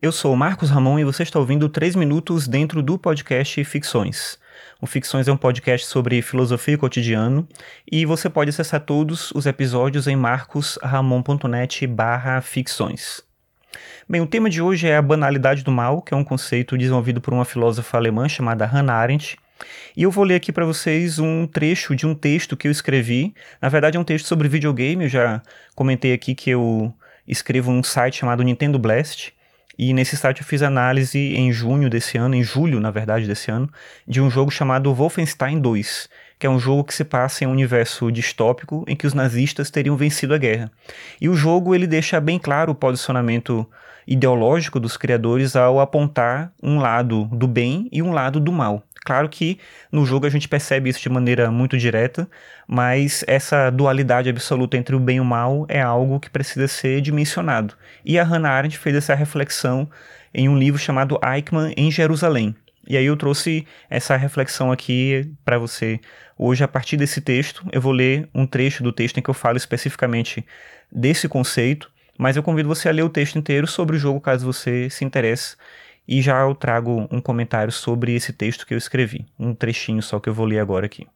Eu sou Marcos Ramon e você está ouvindo 3 minutos dentro do podcast Ficções. O Ficções é um podcast sobre filosofia e cotidiano e você pode acessar todos os episódios em marcosramon.net barra ficções. Bem, o tema de hoje é a banalidade do mal, que é um conceito desenvolvido por uma filósofa alemã chamada Hannah Arendt, e eu vou ler aqui para vocês um trecho de um texto que eu escrevi. Na verdade, é um texto sobre videogame. Eu já comentei aqui que eu escrevo num site chamado Nintendo Blast. E nesse site eu fiz análise em junho desse ano, em julho, na verdade, desse ano, de um jogo chamado Wolfenstein 2, que é um jogo que se passa em um universo distópico em que os nazistas teriam vencido a guerra. E o jogo ele deixa bem claro o posicionamento ideológico dos criadores ao apontar um lado do bem e um lado do mal. Claro que no jogo a gente percebe isso de maneira muito direta, mas essa dualidade absoluta entre o bem e o mal é algo que precisa ser dimensionado. E a Hannah Arendt fez essa reflexão em um livro chamado Eichmann em Jerusalém. E aí eu trouxe essa reflexão aqui para você. Hoje, a partir desse texto, eu vou ler um trecho do texto em que eu falo especificamente desse conceito, mas eu convido você a ler o texto inteiro sobre o jogo caso você se interesse e já eu trago um comentário sobre esse texto que eu escrevi, um trechinho só que eu vou ler agora aqui.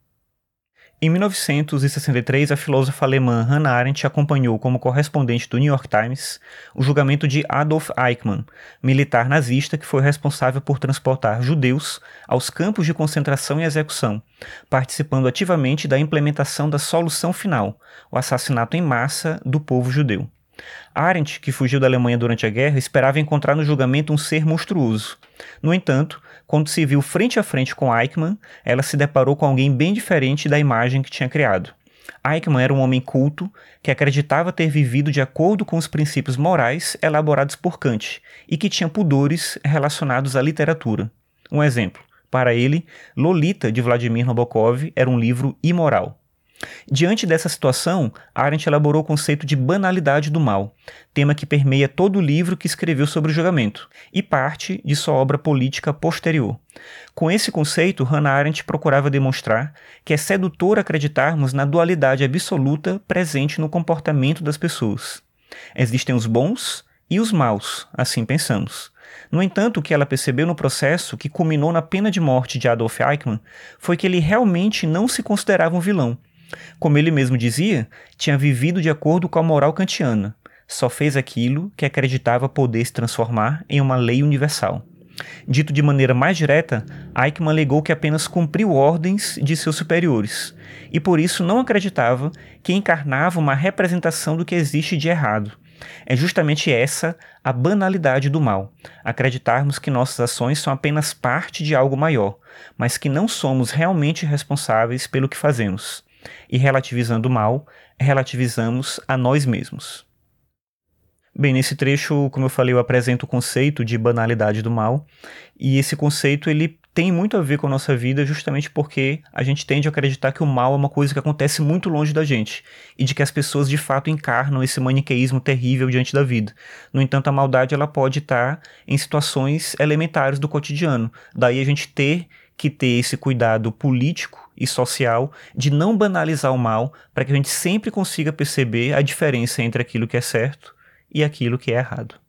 Em 1963, a filósofa alemã Hannah Arendt acompanhou como correspondente do New York Times o julgamento de Adolf Eichmann, militar nazista que foi responsável por transportar judeus aos campos de concentração e execução, participando ativamente da implementação da solução final, o assassinato em massa do povo judeu. Arendt, que fugiu da Alemanha durante a guerra, esperava encontrar no julgamento um ser monstruoso. No entanto, quando se viu frente a frente com Eichmann, ela se deparou com alguém bem diferente da imagem que tinha criado. Eichmann era um homem culto que acreditava ter vivido de acordo com os princípios morais elaborados por Kant e que tinha pudores relacionados à literatura. Um exemplo: para ele, Lolita de Vladimir Nabokov era um livro imoral. Diante dessa situação, Arendt elaborou o conceito de banalidade do mal, tema que permeia todo o livro que escreveu sobre o julgamento, e parte de sua obra política posterior. Com esse conceito, Hannah Arendt procurava demonstrar que é sedutor acreditarmos na dualidade absoluta presente no comportamento das pessoas. Existem os bons e os maus, assim pensamos. No entanto, o que ela percebeu no processo, que culminou na pena de morte de Adolf Eichmann, foi que ele realmente não se considerava um vilão como ele mesmo dizia, tinha vivido de acordo com a moral kantiana, só fez aquilo que acreditava poder se transformar em uma lei universal. Dito de maneira mais direta, Eichmann alegou que apenas cumpriu ordens de seus superiores, e por isso não acreditava que encarnava uma representação do que existe de errado. É justamente essa a banalidade do mal, acreditarmos que nossas ações são apenas parte de algo maior, mas que não somos realmente responsáveis pelo que fazemos. E relativizando o mal, relativizamos a nós mesmos. Bem, nesse trecho, como eu falei, eu apresento o conceito de banalidade do mal, e esse conceito ele tem muito a ver com a nossa vida justamente porque a gente tende a acreditar que o mal é uma coisa que acontece muito longe da gente e de que as pessoas de fato encarnam esse maniqueísmo terrível diante da vida. No entanto, a maldade ela pode estar em situações elementares do cotidiano. Daí a gente ter que ter esse cuidado político e social de não banalizar o mal, para que a gente sempre consiga perceber a diferença entre aquilo que é certo e aquilo que é errado.